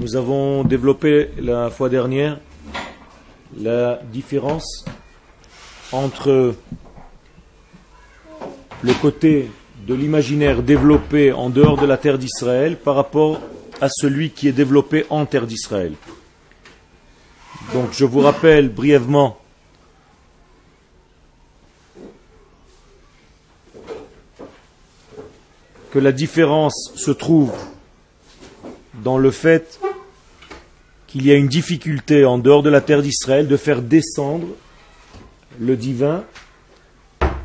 Nous avons développé la fois dernière la différence entre le côté de l'imaginaire développé en dehors de la terre d'Israël par rapport à celui qui est développé en terre d'Israël. Donc je vous rappelle brièvement que la différence se trouve dans le fait qu'il y a une difficulté en dehors de la terre d'Israël de faire descendre le divin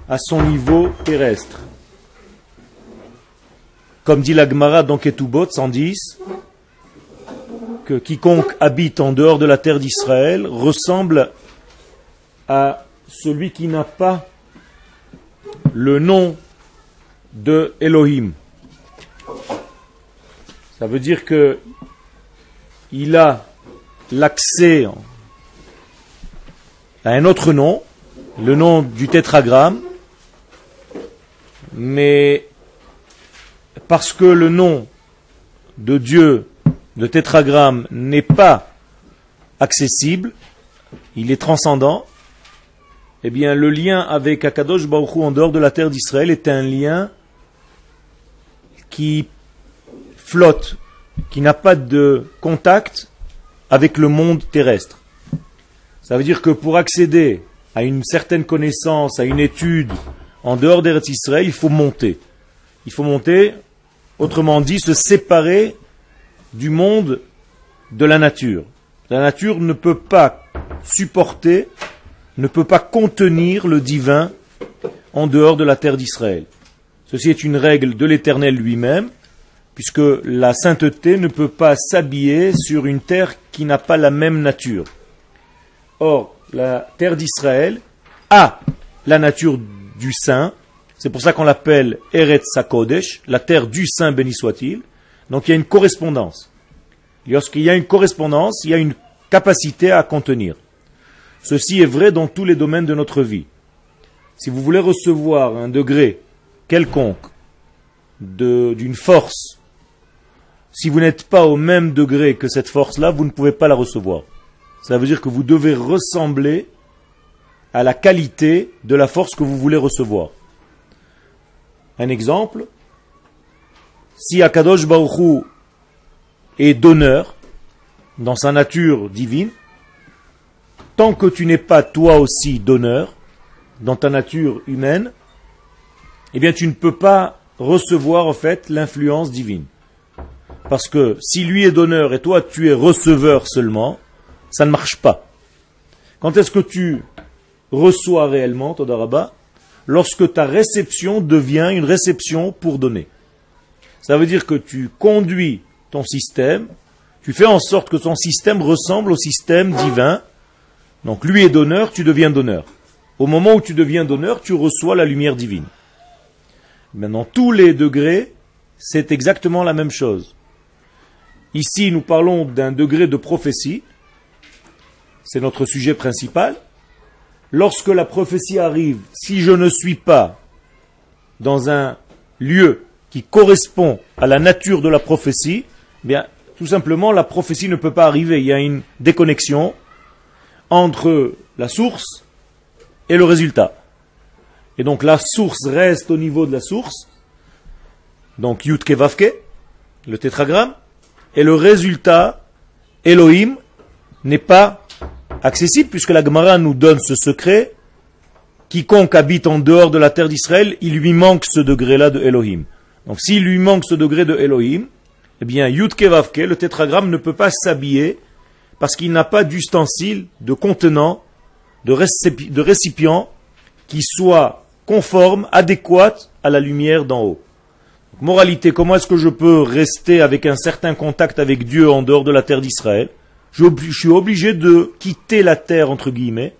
à son niveau terrestre. Comme dit la Gemara dans Ketubot 110, que quiconque habite en dehors de la terre d'Israël ressemble à celui qui n'a pas le nom de Elohim. Ça veut dire que il a l'accès à un autre nom, le nom du tétragramme, mais parce que le nom de Dieu, de tétragramme, n'est pas accessible, il est transcendant, eh bien le lien avec Akadosh Baruch en dehors de la terre d'Israël est un lien qui flotte, qui n'a pas de contact avec le monde terrestre. Ça veut dire que pour accéder à une certaine connaissance, à une étude en dehors d'Eretz Israël, il faut monter. Il faut monter, autrement dit, se séparer du monde de la nature. La nature ne peut pas supporter, ne peut pas contenir le divin en dehors de la terre d'Israël. Ceci est une règle de l'Éternel lui-même, puisque la sainteté ne peut pas s'habiller sur une terre qui n'a pas la même nature. Or, la terre d'Israël a la nature du saint, c'est pour ça qu'on l'appelle Eretz Sakodesh, la terre du saint béni soit-il. Donc il y a une correspondance. Lorsqu'il y a une correspondance, il y a une capacité à contenir. Ceci est vrai dans tous les domaines de notre vie. Si vous voulez recevoir un degré quelconque d'une force, si vous n'êtes pas au même degré que cette force-là, vous ne pouvez pas la recevoir. Ça veut dire que vous devez ressembler à la qualité de la force que vous voulez recevoir. Un exemple, si Akadosh Baruch est donneur dans sa nature divine, tant que tu n'es pas toi aussi donneur dans ta nature humaine, eh bien tu ne peux pas recevoir en fait l'influence divine. Parce que si lui est donneur et toi tu es receveur seulement, ça ne marche pas. Quand est-ce que tu reçois réellement, Todaraba Lorsque ta réception devient une réception pour donner. Ça veut dire que tu conduis ton système, tu fais en sorte que ton système ressemble au système divin. Donc lui est donneur, tu deviens donneur. Au moment où tu deviens donneur, tu reçois la lumière divine. Maintenant, tous les degrés, c'est exactement la même chose. Ici, nous parlons d'un degré de prophétie. C'est notre sujet principal. Lorsque la prophétie arrive, si je ne suis pas dans un lieu qui correspond à la nature de la prophétie, eh bien, tout simplement, la prophétie ne peut pas arriver. Il y a une déconnexion entre la source et le résultat. Et donc la source reste au niveau de la source. Donc Yutke Vavke, le tétragramme. Et le résultat, Elohim, n'est pas accessible puisque la Gemara nous donne ce secret. Quiconque habite en dehors de la terre d'Israël, il lui manque ce degré-là de Elohim. Donc s'il lui manque ce degré de Elohim, eh bien Yutke Vavke, le tétragramme ne peut pas s'habiller parce qu'il n'a pas d'ustensile, de contenant, de, récipient qui soit conforme, adéquate à la lumière d'en haut. Moralité, comment est-ce que je peux rester avec un certain contact avec Dieu en dehors de la terre d'Israël? Je, suis obligé de quitter la terre, entre guillemets,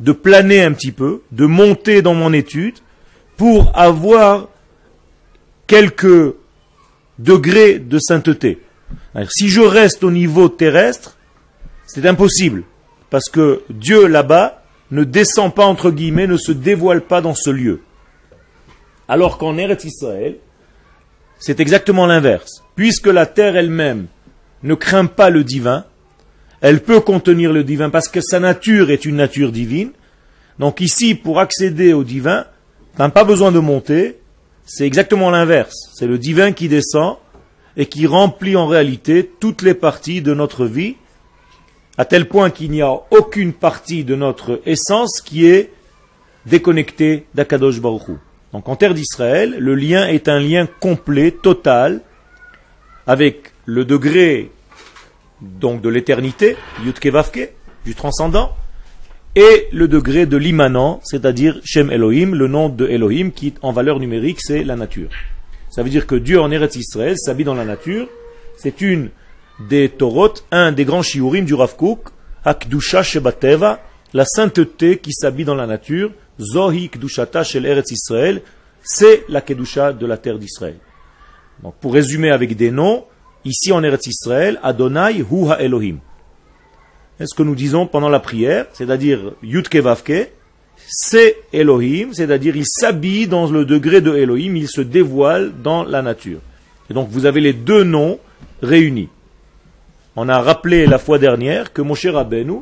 de planer un petit peu, de monter dans mon étude, pour avoir quelques degrés de sainteté. si je reste au niveau terrestre, c'est impossible, parce que Dieu là-bas ne descend pas entre guillemets, ne se dévoile pas dans ce lieu. Alors qu'en Eretz Israël, c'est exactement l'inverse. Puisque la terre elle-même ne craint pas le divin, elle peut contenir le divin parce que sa nature est une nature divine. Donc ici, pour accéder au divin, tu n'as pas besoin de monter, c'est exactement l'inverse. C'est le divin qui descend et qui remplit en réalité toutes les parties de notre vie, à tel point qu'il n'y a aucune partie de notre essence qui est déconnectée d'Akadosh Baruch Donc en terre d'Israël, le lien est un lien complet, total, avec le degré donc de l'éternité, Yudkevavke, du transcendant, et le degré de l'immanent, c'est-à-dire Shem Elohim, le nom de Elohim, qui en valeur numérique c'est la nature. Ça veut dire que Dieu en Eretz Israël s'habille dans la nature. C'est une des Torot, un des grands shiurim du Rav Kook, Akdusha Shebateva, la sainteté qui s'habille dans la nature, Zohi Kdushata Shel Eretz Israël, c'est la Kedusha de la terre d'Israël. Donc pour résumer avec des noms, Ici en Eretz Israël, Adonai hu Elohim. C'est ce que nous disons pendant la prière, c'est-à-dire Yudke Vavke, c'est Elohim, c'est-à-dire il s'habille dans le degré de Elohim, il se dévoile dans la nature. Et donc vous avez les deux noms réunis. On a rappelé la fois dernière que Moshe Rabbeinu,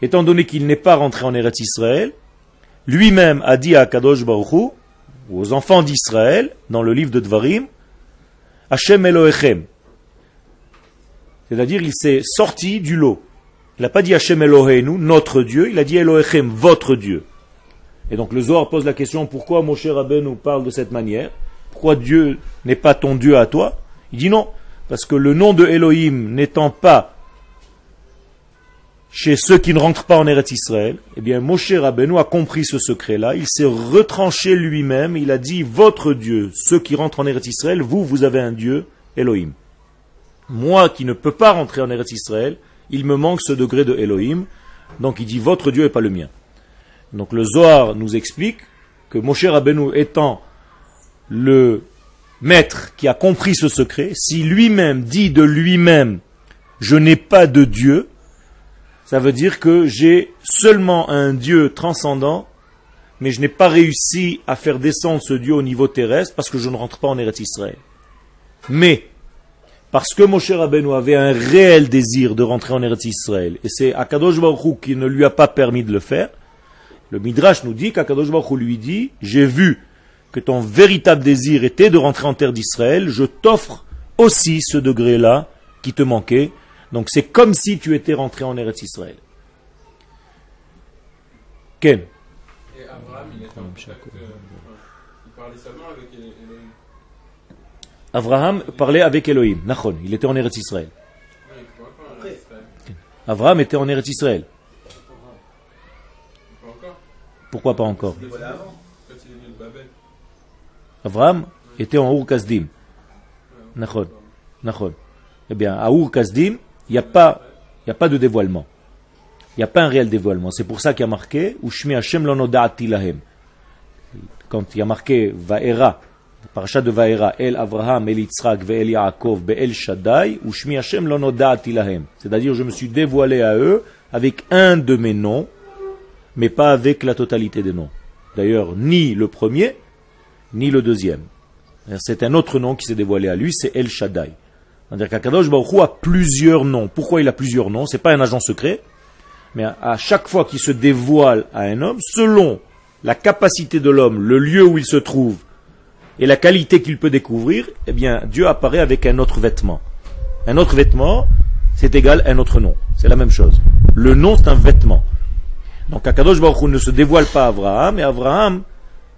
étant donné qu'il n'est pas rentré en Eretz Israël, lui-même a dit à Kadosh Baruch aux enfants d'Israël, dans le livre de Dvarim, Hachem Elohechem. C'est-à-dire, il s'est sorti du lot. Il n'a pas dit Hachem Elohenu, notre Dieu, il a dit Elohechem, votre Dieu. Et donc le Zohar pose la question, pourquoi Moshe nous parle de cette manière? Pourquoi Dieu n'est pas ton Dieu à toi? Il dit non, parce que le nom de Elohim n'étant pas chez ceux qui ne rentrent pas en Eretz Israël, eh bien Moshe Rabbeinu a compris ce secret-là, il s'est retranché lui-même, il a dit votre Dieu, ceux qui rentrent en Eretz Israël, vous, vous avez un Dieu, Elohim. Moi qui ne peux pas rentrer en Eretz Israël, il me manque ce degré de Elohim, donc il dit votre Dieu et pas le mien. Donc le Zohar nous explique que Moshe Rabbeinu étant le maître qui a compris ce secret, si lui-même dit de lui-même je n'ai pas de Dieu, ça veut dire que j'ai seulement un Dieu transcendant, mais je n'ai pas réussi à faire descendre ce Dieu au niveau terrestre parce que je ne rentre pas en Eretz Israël. Mais, parce que Moshe Rabbeinu avait un réel désir de rentrer en Eretz Israël, et c'est Akadosh Baruch qui ne lui a pas permis de le faire, le Midrash nous dit qu'Akadosh Baruch lui dit, j'ai vu que ton véritable désir était de rentrer en terre d'Israël, je t'offre aussi ce degré-là qui te manquait, donc c'est comme si tu étais rentré en Eretz Israël. Ken Et Abraham, il était en contact, euh, il parlait seulement avec Elohim. Abraham parlait avec Elohim, Nachon, il était en Eretz Israël. Abraham était en Eretz Israël. Pourquoi pas encore? Abraham était en Ur Kasdim. Nachon. Nachon. Eh bien, à Ur Kasdim, il n'y a, pas, a pas de dévoilement. Il n'y a pas un réel dévoilement. C'est pour ça qu'il y a marqué Ushmi Hashem lahem. Quand il y a marqué Vaera, parachat de Vaera, El Avraham, El Yitzhak, El Yaakov, El Shaddai, Ushmi Hashem lahem. C'est-à-dire, je me suis dévoilé à eux avec un de mes noms, mais pas avec la totalité des noms. D'ailleurs, ni le premier, ni le deuxième. C'est un autre nom qui s'est dévoilé à lui, c'est El Shaddai. C'est-à-dire qu'Akadosh Baruch a plusieurs noms. Pourquoi il a plusieurs noms? C'est pas un agent secret, mais à chaque fois qu'il se dévoile à un homme, selon la capacité de l'homme, le lieu où il se trouve et la qualité qu'il peut découvrir, eh bien, Dieu apparaît avec un autre vêtement. Un autre vêtement, c'est égal à un autre nom. C'est la même chose. Le nom, c'est un vêtement. Donc, Akadosh Baruch ne se dévoile pas à Abraham, et Abraham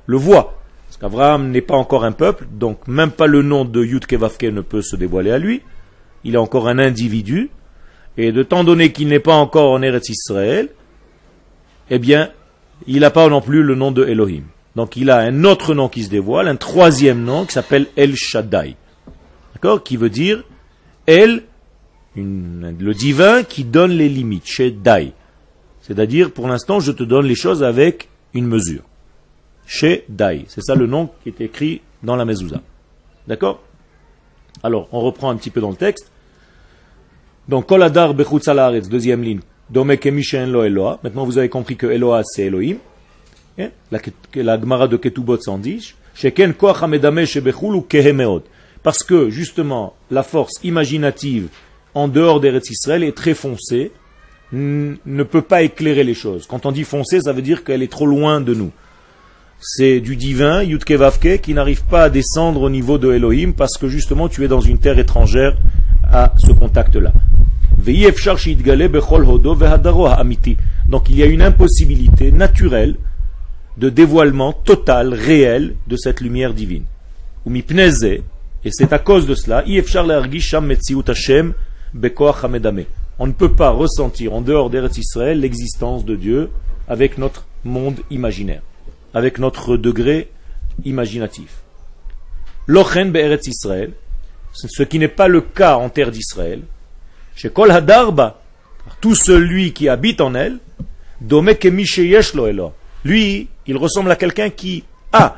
le voit. Parce qu'Abraham n'est pas encore un peuple, donc même pas le nom de Yud Kevavke ne peut se dévoiler à lui. Il est encore un individu. Et de tant donné qu'il n'est pas encore en Eretz Israël, eh bien, il n'a pas non plus le nom de Elohim. Donc il a un autre nom qui se dévoile, un troisième nom qui s'appelle El Shaddai. D'accord? Qui veut dire El, le divin qui donne les limites, Shaddai. C'est-à-dire, pour l'instant, je te donne les choses avec une mesure C'est ça le nom qui est écrit dans la mezouza. D'accord? Alors, on reprend un petit peu dans le texte. Donc, Koladar Bechutz deuxième ligne. Domek lo Eloa. Maintenant, vous avez compris que Eloa, c'est Elohim. Hein? La, la Gemara de Ketubot s'en dit. Parce que, justement, la force imaginative en dehors d'Eretz Israël est très foncée, ne peut pas éclairer les choses. Quand on dit foncée, ça veut dire qu'elle est trop loin de nous. C'est du divin, Yudke Vavke, qui n'arrive pas à descendre au niveau de Elohim parce que justement tu es dans une terre étrangère à ce contact-là. Donc il y a une impossibilité naturelle de dévoilement total, réel de cette lumière divine. Et c'est à cause de cela, on ne peut pas ressentir en dehors d'Eretz Israël l'existence de Dieu avec notre monde imaginaire, avec notre degré imaginatif. Lochen be'eretz Israël, ce qui n'est pas le cas en terre d'Israël, chez Kol Hadarba, tout celui qui habite en elle, lui, il ressemble à quelqu'un qui a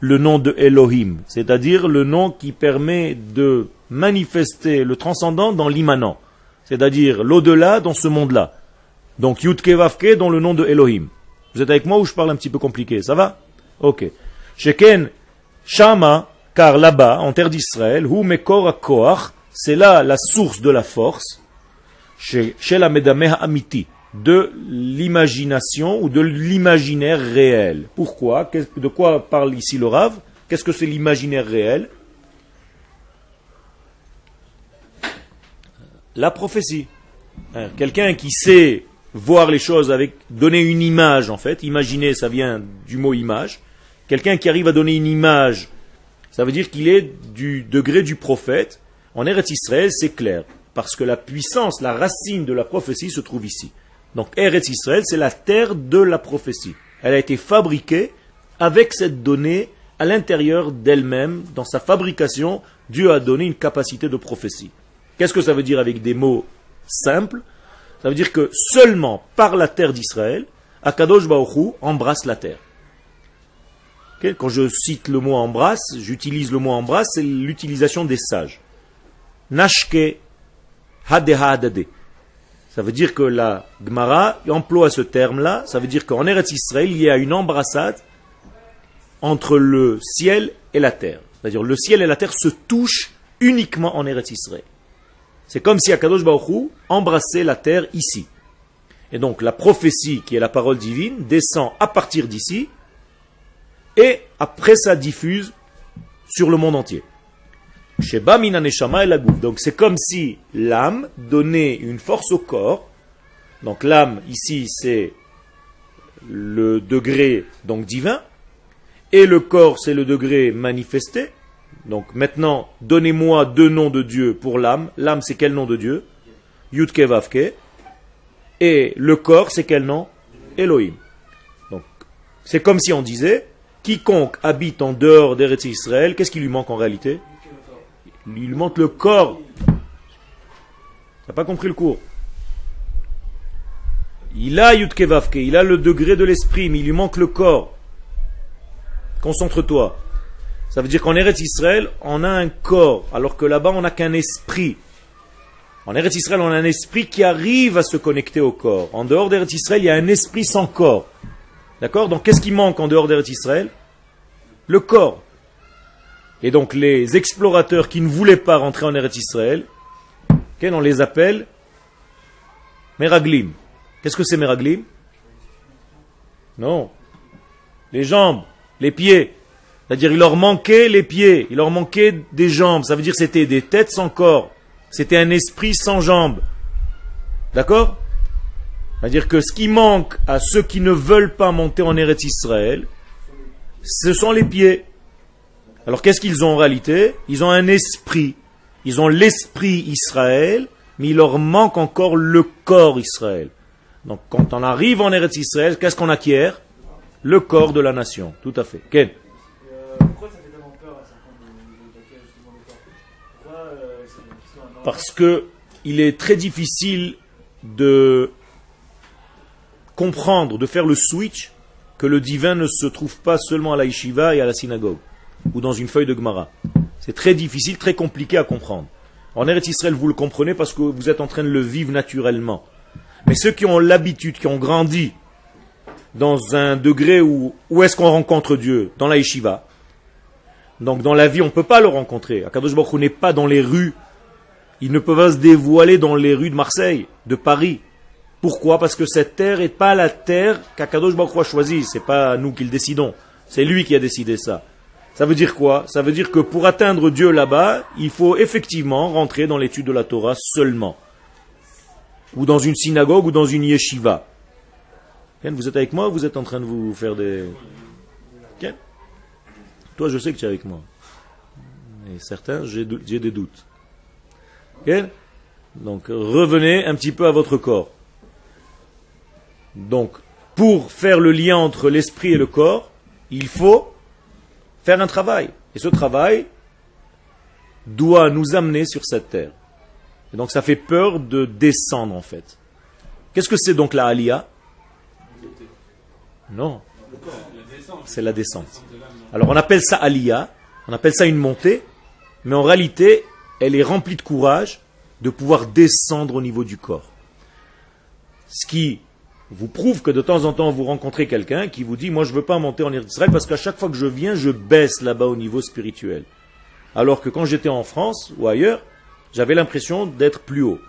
le nom de Elohim, c'est-à-dire le nom qui permet de manifester le transcendant dans l'immanent, c'est-à-dire l'au-delà dans ce monde-là. Donc Yudke Vavke dans le nom de Elohim. Vous êtes avec moi ou je parle un petit peu compliqué Ça va? Ok. Sheken Shama, car là-bas, en terre d'Israël, Hu Mekor Koach, c'est là la source de la force, chez la Medameh Amiti, de l'imagination ou de l'imaginaire réel. Pourquoi? De quoi parle ici le Rav? Qu'est-ce que c'est l'imaginaire réel? La prophétie. Hein, quelqu'un qui sait voir les choses avec donner une image en fait, imaginer ça vient du mot image. Quelqu'un qui arrive à donner une image, ça veut dire qu'il est du degré du prophète en Eretz Israël, c'est clair, parce que la puissance, la racine de la prophétie se trouve ici. Donc Eretz Israël, c'est la terre de la prophétie. Elle a été fabriquée avec cette donnée à l'intérieur d'elle-même, dans sa fabrication, Dieu a donné une capacité de prophétie. Qu'est-ce que ça veut dire avec des mots simples? Ça veut dire que seulement par la terre d'Israël, Akadosh Baruch embrasse la terre. Quand je cite le mot embrasse, j'utilise le mot embrasse, c'est l'utilisation des sages. Nashke Hadeha Ça veut dire que la Gemara emploie ce terme-là. Ça veut dire qu'en Eretz Israël, il y a une embrassade entre le ciel et la terre. C'est-à-dire le ciel et la terre se touchent uniquement en Eretz Israël. C'est comme si Akadosh Baruch embrassait la terre ici. Et donc la prophétie, qui est la parole divine, descend à partir d'ici et après ça diffuse sur le monde entier. Donc c'est comme si l'âme donnait une force au corps. Donc l'âme ici c'est le degré divin et le corps c'est le degré manifesté. Donc maintenant donnez-moi deux noms de Dieu pour l'âme. L'âme c'est quel nom de Dieu? Yudke Vavke. Et le corps c'est quel nom? Elohim. Donc c'est comme si on disait quiconque habite en dehors d'Eretz Israël, qu'est-ce qui lui manque en réalité? Il lui manque le corps. Tu n'as pas compris le cours? Il a Yudkevavke, il a le degré de l'esprit, mais il lui manque le corps. Concentre-toi. Ça veut dire qu'en Eretz Israël, on a un corps, alors que là-bas, on n'a qu'un esprit. En Eretz Israël, on a un esprit qui arrive à se connecter au corps. En dehors d'Eretz Israël, il y a un esprit sans corps. D'accord? Donc, qu'est-ce qui manque en dehors d'Eretz Israël? Le corps. Et donc les explorateurs qui ne voulaient pas rentrer en Eretz Israël, on les appelle? Meraglim. Qu'est-ce que c'est Meraglim? Non. Les jambes, les pieds. C'est-à-dire il leur manquait les pieds, il leur manquait des jambes. Ça veut dire c'était des têtes sans corps. C'était un esprit sans jambes. D'accord? C'est-à-dire que ce qui manque à ceux qui ne veulent pas monter en Eretz Israël, ce sont les pieds. Alors qu'est-ce qu'ils ont en réalité? Ils ont un esprit. Ils ont l'esprit Israël, mais il leur manque encore le corps Israël. Donc quand on arrive en Eretz Israël, qu'est-ce qu'on acquiert? Le corps de la nation. Tout à fait. Parce que il est très difficile de comprendre, de faire le switch que le divin ne se trouve pas seulement à la yeshiva et à la synagogue ou dans une feuille de Gemara. C'est très difficile, très compliqué à comprendre. En Eretz Israël, vous le comprenez parce que vous êtes en train de le vivre naturellement. Mais ceux qui ont l'habitude, qui ont grandi dans un degré où, où est-ce qu'on rencontre Dieu Dans la yeshiva. Donc dans la vie, on ne peut pas le rencontrer. Akadosh Baruch n'est pas dans les rues. Il ne peut pas se dévoiler dans les rues de Marseille, de Paris. Pourquoi? Parce que cette terre n'est pas la terre qu'Akadosh Baruch Hu a choisie. C'est pas nous qui le décidons. C'est lui qui a décidé ça. Ça veut dire quoi? Ça veut dire que pour atteindre Dieu là-bas, il faut effectivement rentrer dans l'étude de la Torah seulement. Ou dans une synagogue ou dans une yeshiva. Vous êtes avec moi ou vous êtes en train de vous faire des... Toi, je sais que tu es avec moi. Et certains, j'ai des doutes. Donc, revenez un petit peu à votre corps. Donc, pour faire le lien entre l'esprit et le corps, il faut faire un travail. Et ce travail doit nous amener sur cette terre. Et donc ça fait peur de descendre en fait. Qu'est-ce que c'est donc la alia? Non. C'est la descente. Alors on appelle ça alia, on appelle ça une montée, mais en réalité, elle est remplie de courage de pouvoir descendre au niveau du corps. Ce qui vous prouve que de temps en temps vous rencontrez quelqu'un qui vous dit moi je ne veux pas monter en Israël parce qu'à chaque fois que je viens je baisse là-bas au niveau spirituel. Alors que quand j'étais en France ou ailleurs, j'avais l'impression d'être plus haut.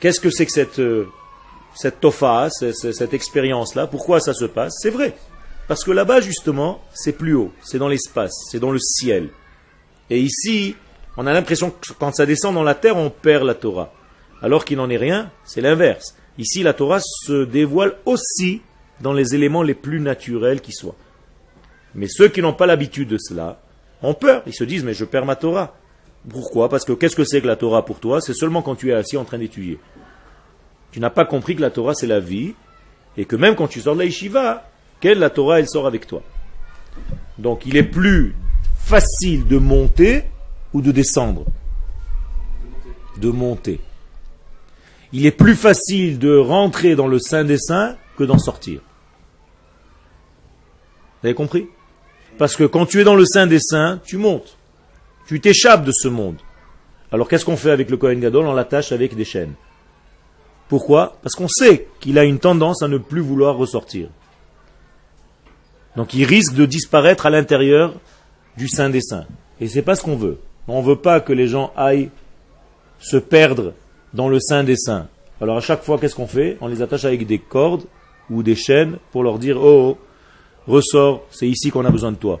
Qu'est-ce que c'est que cette, euh, cette tofa, cette, expérience-là? Pourquoi ça se passe? C'est vrai. Parce que là-bas, justement, c'est plus haut, c'est dans l'espace, c'est dans le ciel. Et ici, on a l'impression que quand ça descend dans la terre, on perd la Torah. Alors qu'il n'en est rien, c'est l'inverse. Ici, la Torah se dévoile aussi dans les éléments les plus naturels qui soient. Mais ceux qui n'ont pas l'habitude de cela ont peur. Ils se disent, mais je perds ma Torah. Pourquoi? Parce que qu'est-ce que c'est que la Torah pour toi? C'est seulement quand tu es assis en train d'étudier. Tu n'as pas compris que la Torah c'est la vie et que même quand tu sors de la yeshiva, quelle la Torah? Elle sort avec toi. Donc il est plus facile de monter ou de descendre. De monter il est plus facile de rentrer dans le Saint des Saints que d'en sortir. Vous avez compris? Parce que quand tu es dans le Saint des Saints, tu montes. Tu t'échappes de ce monde. Alors qu'est-ce qu'on fait avec le Kohen Gadol? On l'attache avec des chaînes. Pourquoi? Parce qu'on sait qu'il a une tendance à ne plus vouloir ressortir. Donc il risque de disparaître à l'intérieur du Saint des Saints. Et c'est pas ce qu'on veut. On ne veut pas que les gens aillent se perdre dans le sein des saints. Alors à chaque fois, qu'est-ce qu'on fait? On les attache avec des cordes ou des chaînes pour leur dire Oh, oh ressors, c'est ici qu'on a besoin de toi.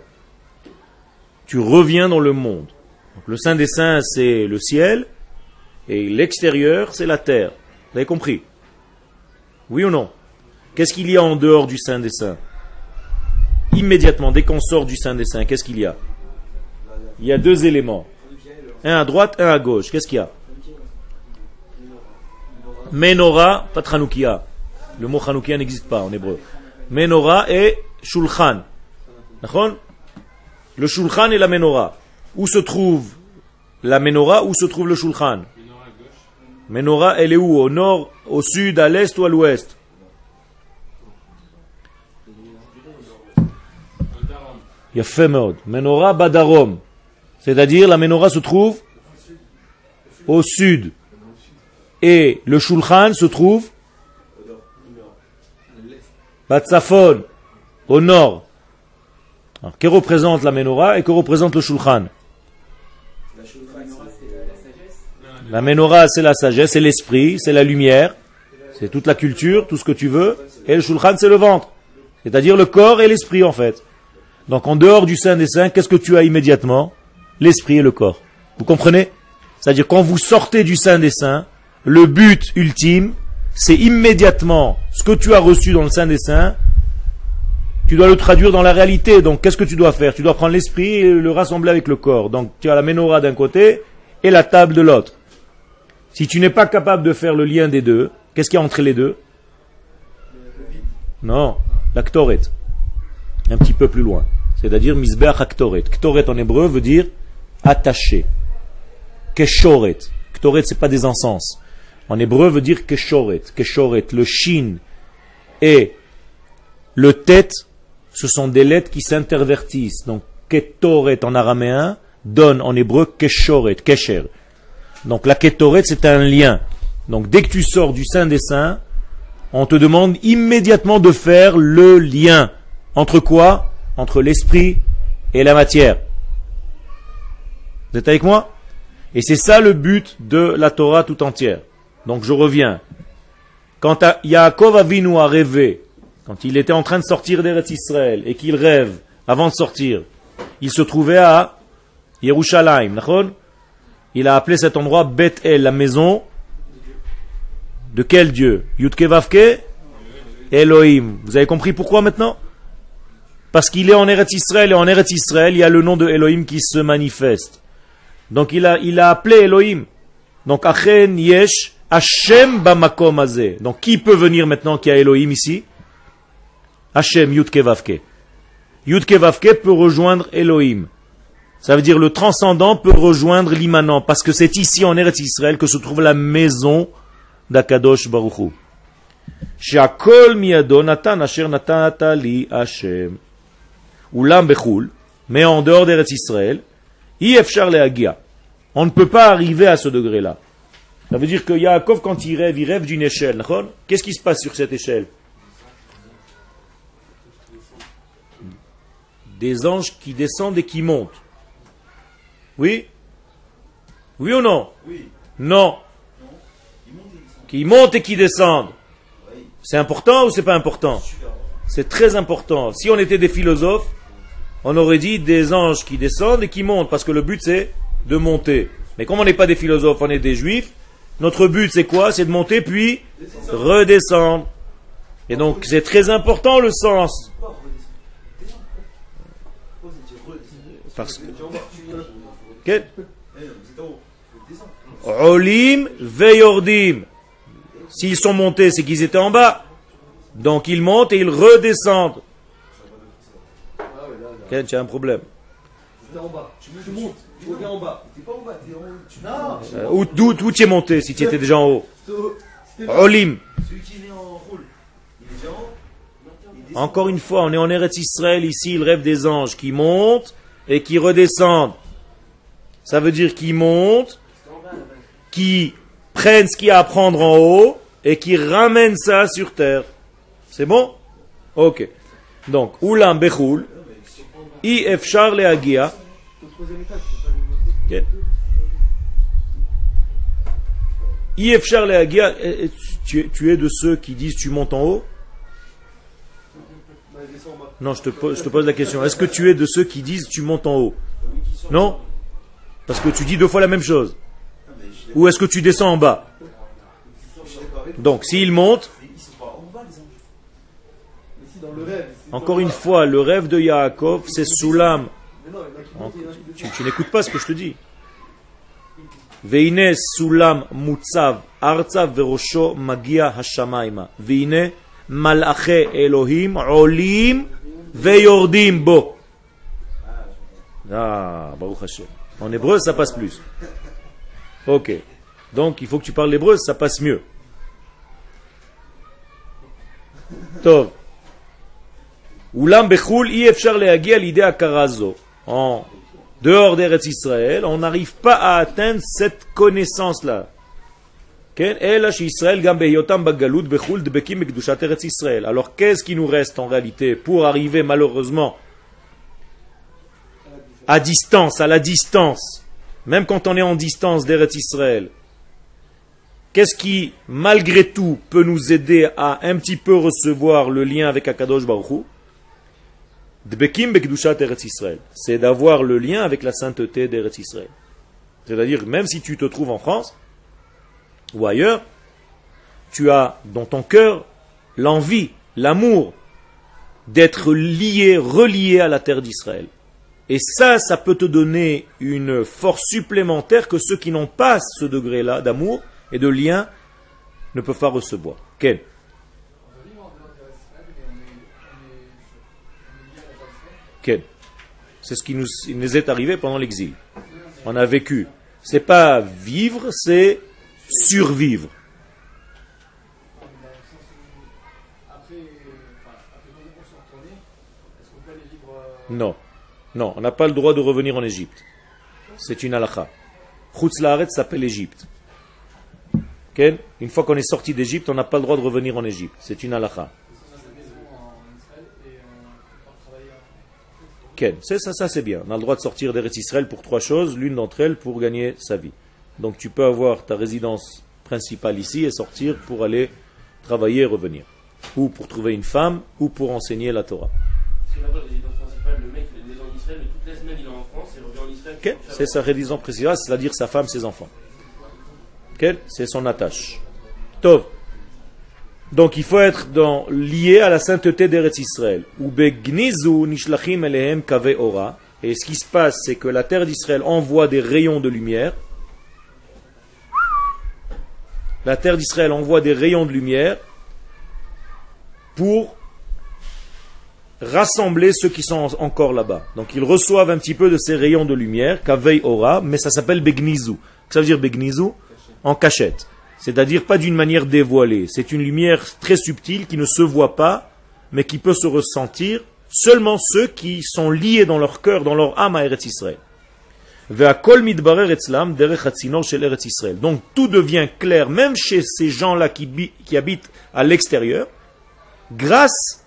Tu reviens dans le monde. le sein des saints, c'est le ciel, et l'extérieur, c'est la terre. Vous avez compris? Oui ou non? Qu'est-ce qu'il y a en dehors du sein des saints? Immédiatement, dès qu'on sort du sein des saints, qu'est-ce qu'il y a? Il y a deux éléments. Un à droite, un à gauche. Qu'est-ce qu'il y a? Menora, pas Tranoukia. Le mot Tranoukia n'existe pas en hébreu. Menora et Shulchan. Le Shulchan et la Menora. Où se trouve la Menora Où se trouve le Shulchan? Menora, elle est où? Au nord, au sud, à l'est ou à l'ouest? Il y a fait Menora Badarom. C'est-à-dire, la Menora se trouve au sud et le Shulchan se trouve Batsafon, au nord. que représente la menorah et que représente le Shulchan? La menorah, c'est la sagesse, c'est l'esprit, c'est la lumière, c'est toute la culture, tout ce que tu veux. Et le Shulchan, c'est le ventre. C'est-à-dire le corps et l'esprit, en fait. Donc, en dehors du Saint des Saints, qu'est-ce que tu as immédiatement? L'esprit et le corps. Vous comprenez? C'est-à-dire, quand vous sortez du Saint des Saints, le but ultime, c'est immédiatement ce que tu as reçu dans le Saint des Saints, tu dois le traduire dans la réalité. Donc, qu'est-ce que tu dois faire? Tu dois prendre l'esprit et le rassembler avec le corps. Donc, tu as la menorah d'un côté et la table de l'autre. Si tu n'es pas capable de faire le lien des deux, qu'est-ce qu'il y a entre les deux? Non, la ktoret. Un petit peu plus loin. C'est-à-dire misbeach ktoret. Ktoret en hébreu veut dire attaché. Keshoret. Ktoret, c'est pas des encens. En hébreu veut dire keshoret. Keshoret, le shin et le tête, ce sont des lettres qui s'intervertissent. Donc ketoret en araméen donne en hébreu keshoret, kesher. Donc la ketoret, c'est un lien. Donc dès que tu sors du sein des saints, on te demande immédiatement de faire le lien. Entre quoi? Entre l'esprit et la matière. Vous êtes avec moi? Et c'est ça le but de la Torah tout entière. Donc je reviens. Quand Yaakov Avinu a rêvé, quand il était en train de sortir d'Eretz Israël et qu'il rêve avant de sortir, il se trouvait à Yerushalayim. Il a appelé cet endroit Bet El, la maison de quel Dieu? Yudke Vavke Elohim. Vous avez compris pourquoi maintenant? Parce qu'il est en Eretz Israël et en Eretz Israël, il y a le nom de Elohim qui se manifeste. Donc il a, appelé Elohim. Donc Achen Yesh Hashem Bamakom Azeh. Donc qui peut venir maintenant qui a Elohim ici? Hashem Yudke Vavke. Yudke Vavke peut rejoindre Elohim. Ça veut dire le transcendant peut rejoindre l'immanent, parce que c'est ici en Eretz Israël que se trouve la maison d'Akadosh Baruchu. Asher natata li Hashem. Ulam bechul, mais en dehors d'Eretz Israël, efchar leagia. On ne peut pas arriver à ce degré-là. Ça veut dire que Yaakov, quand il rêve, il rêve d'une échelle. Qu'est-ce qui se passe sur cette échelle? Des anges qui descendent et qui montent. Oui? Oui ou non? Oui. Non. Qui montent et qui descendent. C'est important ou c'est pas important? C'est très important. Si on était des philosophes, on aurait dit des anges qui descendent et qui montent, parce que le but c'est de monter. Mais comme on n'est pas des philosophes, on est des juifs, notre but c'est quoi? C'est de monter puis redescendre. Et donc c'est très important le sens. Parce que Olim veyordim. S'ils sont montés, c'est qu'ils étaient en bas. Donc ils montent et ils redescendent. Ken, tu as un problème. Où, d'où tu es monté si tu étais déjà en haut Olim. Encore une fois, on est en Eretz Israël ici, il rêve des anges qui montent et qui redescendent. Ça veut dire qu'ils montent, qui prennent ce qu'il y a à prendre en haut et qui ramènent ça sur terre. C'est bon? Ok. Donc, Ulam Bechul, I Efchar Leagia. Eh, tu, tu es de ceux qui disent tu montes en haut? Non, je te, pose, je te pose la question. Est-ce que tu es de ceux qui disent tu montes en haut? Non? Parce que tu dis deux fois la même chose. Ou est-ce que tu descends en bas? Donc, s'il monte, encore une fois, le rêve de Yaakov, c'est Soulam. Tu, tu n'écoutes pas ce que je te dis. Veine Soulam Mutzav Arzav Verosho Magia Hashamaima. Veine Malache Elohim Olim Veyordim Bo. Ah, Baruch Hashem. En hébreu, ça passe plus. Ok. Donc, il faut que tu parles l'hébreu, ça passe mieux. Tov. Ulam bechul efchar l'idée akarazo. En dehors d'Eretz Israël, on n'arrive pas à atteindre cette connaissance-là. Alors qu'est-ce qui nous reste en réalité pour arriver malheureusement à distance, à la distance, même quand on est en distance d'Eretz Israël, qu'est-ce qui, malgré tout, peut nous aider à un petit peu recevoir le lien avec Akadosh Baruch c'est d'avoir le lien avec la sainteté d'Eretz Israël. C'est-à-dire, même si tu te trouves en France ou ailleurs, tu as dans ton cœur l'envie, l'amour d'être lié, relié à la terre d'Israël. Et ça, ça peut te donner une force supplémentaire que ceux qui n'ont pas ce degré-là d'amour et de lien ne peuvent pas recevoir. Quel C'est ce qui nous, est arrivé pendant l'exil. On a vécu. C'est pas vivre, c'est survivre. Non. Non, on n'a pas le droit de revenir en Égypte. C'est une halakha. Chutz s'appelle Égypte. Une fois qu'on est sorti d'Égypte, on n'a pas le droit de revenir en Égypte. C'est une halakha. C'est ça, ça c'est bien. On a le droit de sortir d'Eretz Israël pour trois choses, l'une d'entre elles pour gagner sa vie. Donc tu peux avoir ta résidence principale ici et sortir pour aller travailler et revenir. Ou pour trouver une femme, ou pour enseigner la Torah. C'est sa résidence principale, c'est-à-dire sa femme, ses enfants. C'est son attache. Tov. Donc il faut être lié à la sainteté d'Eretz Israël. Et ce qui se passe, c'est que la terre d'Israël envoie des rayons de lumière. La terre d'Israël envoie des rayons de lumière pour rassembler ceux qui sont encore là-bas. Donc ils reçoivent un petit peu de ces rayons de lumière, Kavei Ora, mais ça s'appelle Begnizu. Ça veut dire Begnizu En cachette c'est-à-dire pas d'une manière dévoilée. C'est une lumière très subtile qui ne se voit pas, mais qui peut se ressentir seulement ceux qui sont liés dans leur cœur, dans leur âme à Eretz Israël. Donc tout devient clair, même chez ces gens-là qui, habitent à l'extérieur, grâce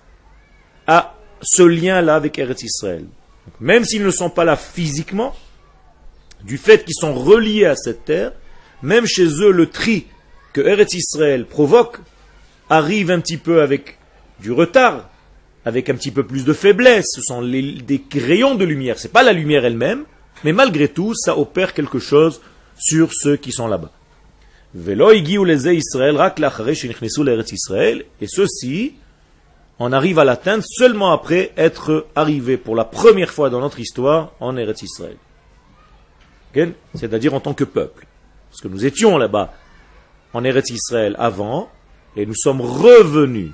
à ce lien-là avec Eretz Israël. Même s'ils ne sont pas là physiquement, du fait qu'ils sont reliés à cette terre, même chez eux, le tri que Eretz Israël provoque arrive un petit peu avec du retard, avec un petit peu plus de faiblesse. Ce sont des rayons de lumière. Ce n'est pas la lumière elle-même, mais malgré tout, ça opère quelque chose sur ceux qui sont là-bas. Et ceci, on arrive à l'atteindre seulement après être arrivé pour la première fois dans notre histoire en Eretz Israël. C'est-à-dire en tant que peuple. Parce que nous étions là-bas en Eretz Israël avant, et nous sommes revenus.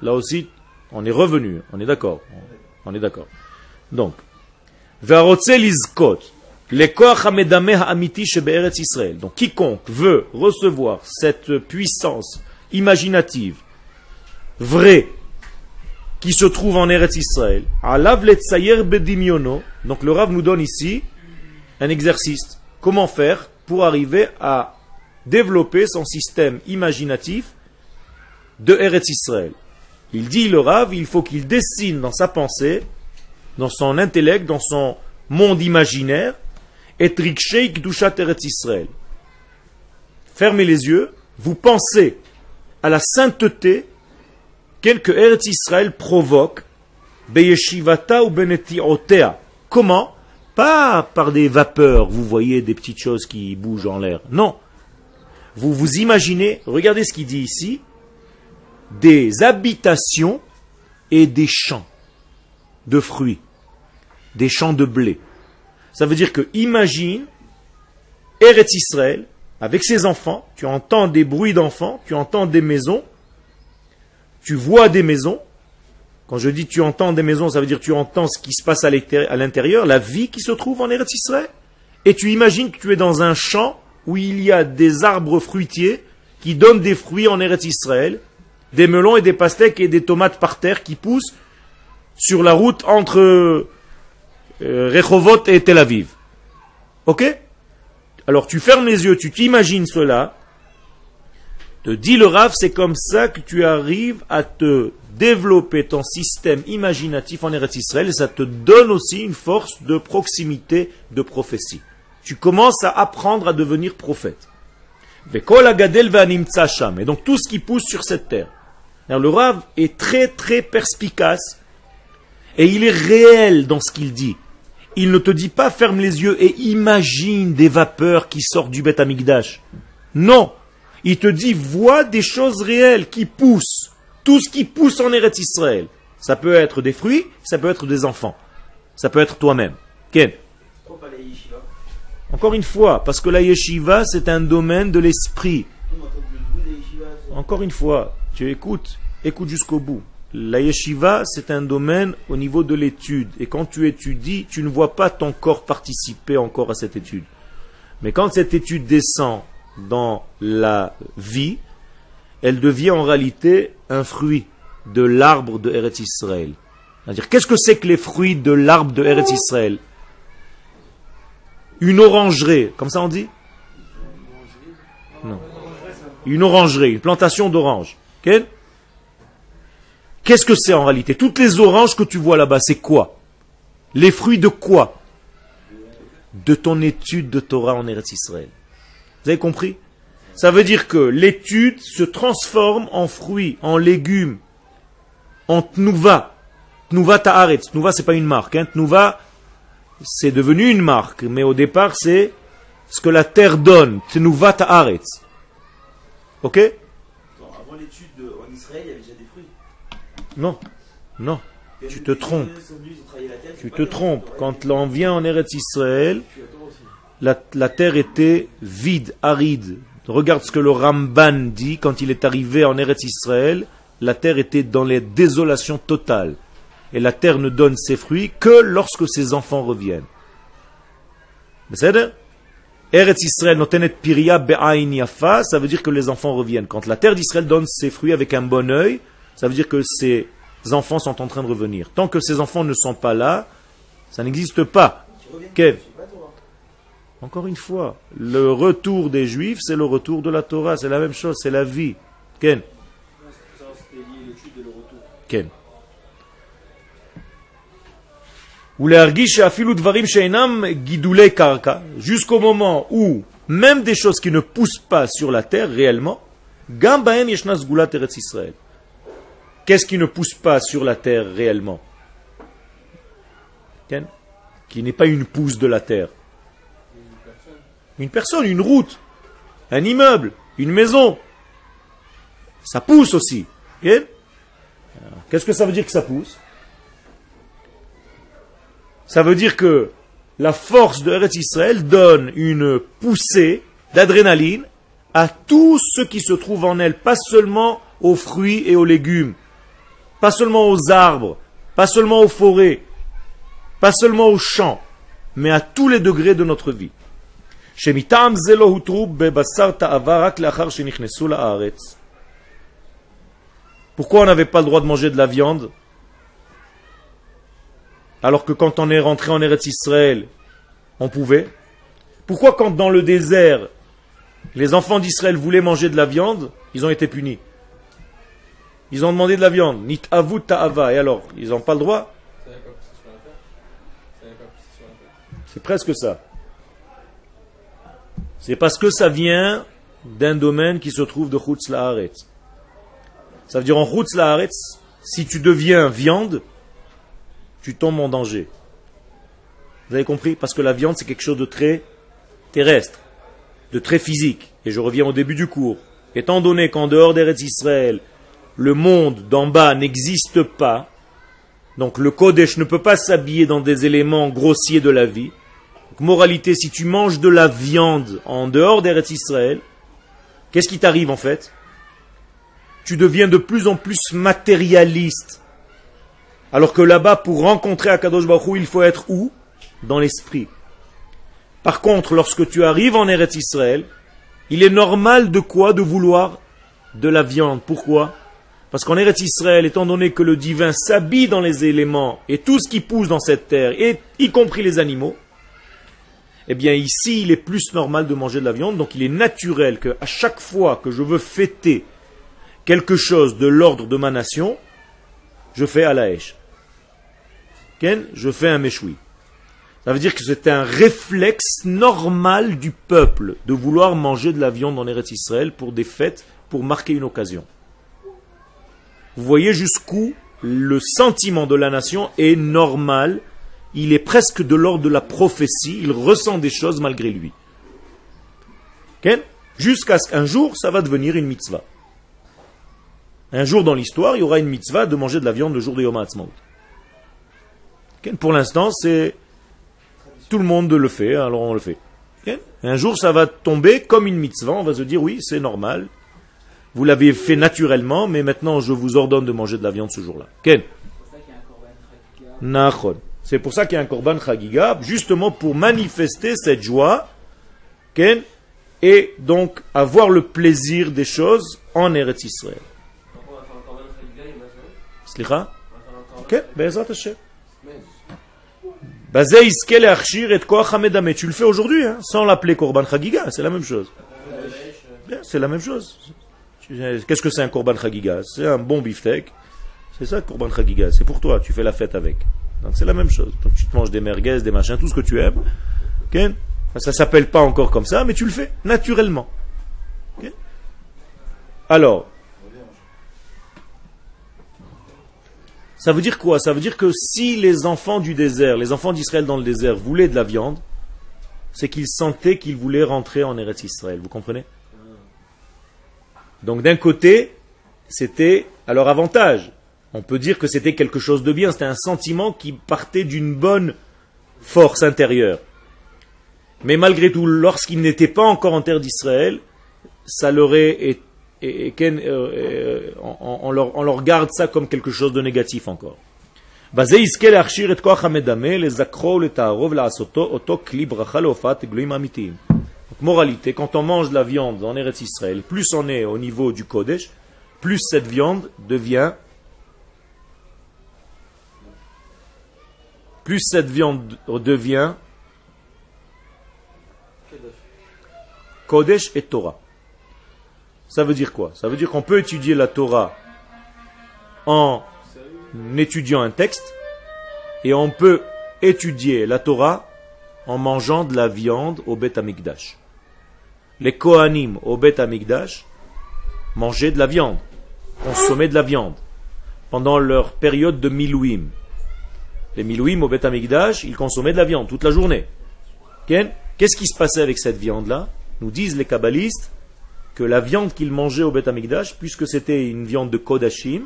Là aussi, on est revenu, on est d'accord. On est d'accord. Donc, donc quiconque veut recevoir cette puissance imaginative, vraie, qui se trouve en Eretz Israël, donc le Rav nous donne ici un exercice. Comment faire pour arriver à développer son système imaginatif de Eretz Israël. Il dit, le Rav, il faut qu'il dessine dans sa pensée, dans son intellect, dans son monde imaginaire, et Kdushat Eretz Israël. Fermez les yeux, vous pensez à la sainteté que Eretz Israël provoque, Beyeshivata ou Benetiotea. Comment? Pas par des vapeurs, vous voyez des petites choses qui bougent en l'air. Non vous vous imaginez, regardez ce qu'il dit ici, des habitations et des champs de fruits, des champs de blé. Ça veut dire que imagine Eretz Israël avec ses enfants, tu entends des bruits d'enfants, tu entends des maisons, tu vois des maisons. Quand je dis tu entends des maisons, ça veut dire tu entends ce qui se passe à l'intérieur, la vie qui se trouve en Eretz Israël. Et tu imagines que tu es dans un champ où il y a des arbres fruitiers qui donnent des fruits en Eretz Israël, des melons et des pastèques et des tomates par terre qui poussent sur la route entre euh, Rehovot et Tel Aviv. Ok? Alors tu fermes les yeux, tu t'imagines cela, te dis le Rav, c'est comme ça que tu arrives à te développer ton système imaginatif en Eretz Israël et ça te donne aussi une force de proximité de prophétie tu commences à apprendre à devenir prophète. Et donc tout ce qui pousse sur cette terre. le Rav est très très perspicace et il est réel dans ce qu'il dit. Il ne te dit pas ferme les yeux et imagine des vapeurs qui sortent du Beth Amigdash. Non, il te dit vois des choses réelles qui poussent. Tout ce qui pousse en Eretz Israël. Ça peut être des fruits, ça peut être des enfants. Ça peut être toi-même. Encore une fois, parce que la yeshiva, c'est un domaine de l'esprit. Encore une fois, tu écoutes, écoute jusqu'au bout. La yeshiva, c'est un domaine au niveau de l'étude. Et quand tu étudies, tu ne vois pas ton corps participer encore à cette étude. Mais quand cette étude descend dans la vie, elle devient en réalité un fruit de l'arbre de Eretz Israël. C'est-à-dire, qu'est-ce que c'est que les fruits de l'arbre de Eretz Israël? Une orangerie, comme ça on dit Non. Une orangerie, une plantation d'oranges. Qu'est-ce que c'est en réalité? Toutes les oranges que tu vois là-bas, c'est quoi? Les fruits de quoi? De ton étude de Torah en Eretz Israël. Vous avez compris? Ça veut dire que l'étude se transforme en fruits, en légumes, en tnouva. Tnouva ta'aretz. Tnouva, c'est pas une marque. Hein. Tnouva, c'est devenu une marque. Mais au départ, c'est ce que la terre donne. Tnouva ta'aretz. Ok? Avant l'étude en Israël, il y avait déjà des fruits. Non. Non. Tu te trompes. Tu te trompes. Quand l'on vient en Eretz Israël, la, la terre était vide, aride. Regarde ce que le Ramban dit quand il est arrivé en Eretz Israël. La terre était dans les désolations totales. Et la terre ne donne ses fruits que lorsque ses enfants reviennent. Eretz Israël notenet piria be'ain yafa, ça veut dire que les enfants reviennent. Quand la terre d'Israël donne ses fruits avec un bon œil, ça veut dire que ses enfants sont en train de revenir. Tant que ces enfants ne sont pas là, ça n'existe pas. Quel Encore une fois, le retour des Juifs, c'est le retour de la Torah, c'est la même chose, c'est la vie. Ken? Ken? Jusqu'au moment où, même des choses qui ne poussent pas sur la terre réellement, Qu'est-ce qui ne pousse pas sur la terre réellement? Qui n'est pas une pousse de la terre. Une personne, une route, un immeuble, une maison. Ça pousse aussi. Qu'est-ce que ça veut dire que ça pousse? Ça veut dire que la force de Eretz Israël donne une poussée d'adrénaline à tout ce qui se trouve en elle, pas seulement aux fruits et aux légumes, pas seulement aux arbres, pas seulement aux forêts, pas seulement aux champs, mais à tous les degrés de notre vie. Pourquoi on n'avait pas le droit de manger de la viande? Alors que quand on est rentré en Eretz Israël, on pouvait. Pourquoi quand dans le désert, les enfants d'Israël voulaient manger de la viande, ils ont été punis? Ils ont demandé de la viande, nit avut ta'ava, et alors, ils n'ont pas le droit? C'est presque ça. C'est parce que ça vient d'un domaine qui se trouve de Chutz. Ça veut dire en Chutz si tu deviens viande, tu tombes en danger. Vous avez compris? Parce que la viande, c'est quelque chose de très terrestre, de très physique. Et je reviens au début du cours. Étant donné qu'en dehors d'Eretz Israël, le monde d'en bas n'existe pas, donc le Kodesh ne peut pas s'habiller dans des éléments grossiers de la vie, moralité, si tu manges de la viande en dehors d'Eretz Israël, qu'est-ce qui t'arrive en fait? Tu deviens de plus en plus matérialiste. Alors que là-bas, pour rencontrer Akadosh Baruch il faut être où? Dans l'esprit. Par contre, lorsque tu arrives en Eretz Israël, il est normal de quoi? De vouloir de la viande. Pourquoi? Parce qu'en Eretz Israël, étant donné que le divin s'habille dans les éléments et tout ce qui pousse dans cette terre, y compris les animaux, eh bien ici, il est plus normal de manger de la viande, donc il est naturel que à chaque fois que je veux fêter quelque chose de l'ordre de ma nation, je fais à la. Je fais un méchoui. Ça veut dire que c'est un réflexe normal du peuple de vouloir manger de la viande en Eretz Israël pour des fêtes, pour marquer une occasion. Vous voyez jusqu'où le sentiment de la nation est normal il est presque de l'ordre de la prophétie, il ressent des choses malgré lui. Jusqu'à ce qu'un jour, ça va devenir une mitzvah. Un jour dans l'histoire, il y aura une mitzvah de manger de la viande le jour de Yom HaAtzmaut. Pour l'instant, c'est tout le monde le fait, alors on le fait. Un jour, ça va tomber comme une mitzvah, on va se dire oui, c'est normal. Vous l'avez fait naturellement, mais maintenant je vous ordonne de manger de la viande ce jour-là. Ken c'est pour ça qu'il y a un korban chagiga, justement pour manifester cette joie, ken, et donc avoir le plaisir des choses en Eretz Israël. Slicha? Ok, Bezat Hashem. Tu le fais aujourd'hui, hein, sans l'appeler Korban Chagiga, c'est la même chose. C'est la même chose. Qu'est-ce que c'est un Korban Chagiga C'est un bon beefsteak. C'est ça Korban Chagiga, c'est pour toi, tu fais la fête avec. Donc c'est la même chose. Tu te manges des merguez, des machins, tout ce que tu aimes. ok? Ça s'appelle pas encore comme ça, mais tu le fais naturellement. Alors, ça veut dire quoi? Ça veut dire que si les enfants du désert, les enfants d'Israël dans le désert voulaient de la viande, c'est qu'ils sentaient qu'ils voulaient rentrer en Eretz Israël. Vous comprenez? Donc d'un côté, c'était à leur avantage. On peut dire que c'était quelque chose de bien, c'était un sentiment qui partait d'une bonne force intérieure. Mais malgré tout, lorsqu'ils n'étaient pas encore en terre d'Israël, ça leur est, et, et euh, euh, on, on, leur, on, garde ça comme quelque chose de négatif encore. Donc, moralité, quand on mange de la viande en Eretz Israël, plus on est au niveau du Kodesh, plus cette viande devient plus cette viande devient Kodesh et Torah. Ça veut dire quoi? Ça veut dire qu'on peut étudier la Torah en étudiant un texte et on peut étudier la Torah en mangeant de la viande au Bet Amikdash. Les Kohanim au Bet Amikdash mangeaient de la viande, consommaient de la viande pendant leur période de Milouim. Les Milouim au Bet Amikdash, ils consommaient de la viande toute la journée. Qu'est-ce qui se passait avec cette viande-là? Nous disent les kabbalistes que la viande qu'ils mangeaient au Bet Amikdash, puisque c'était une viande de Kodashim,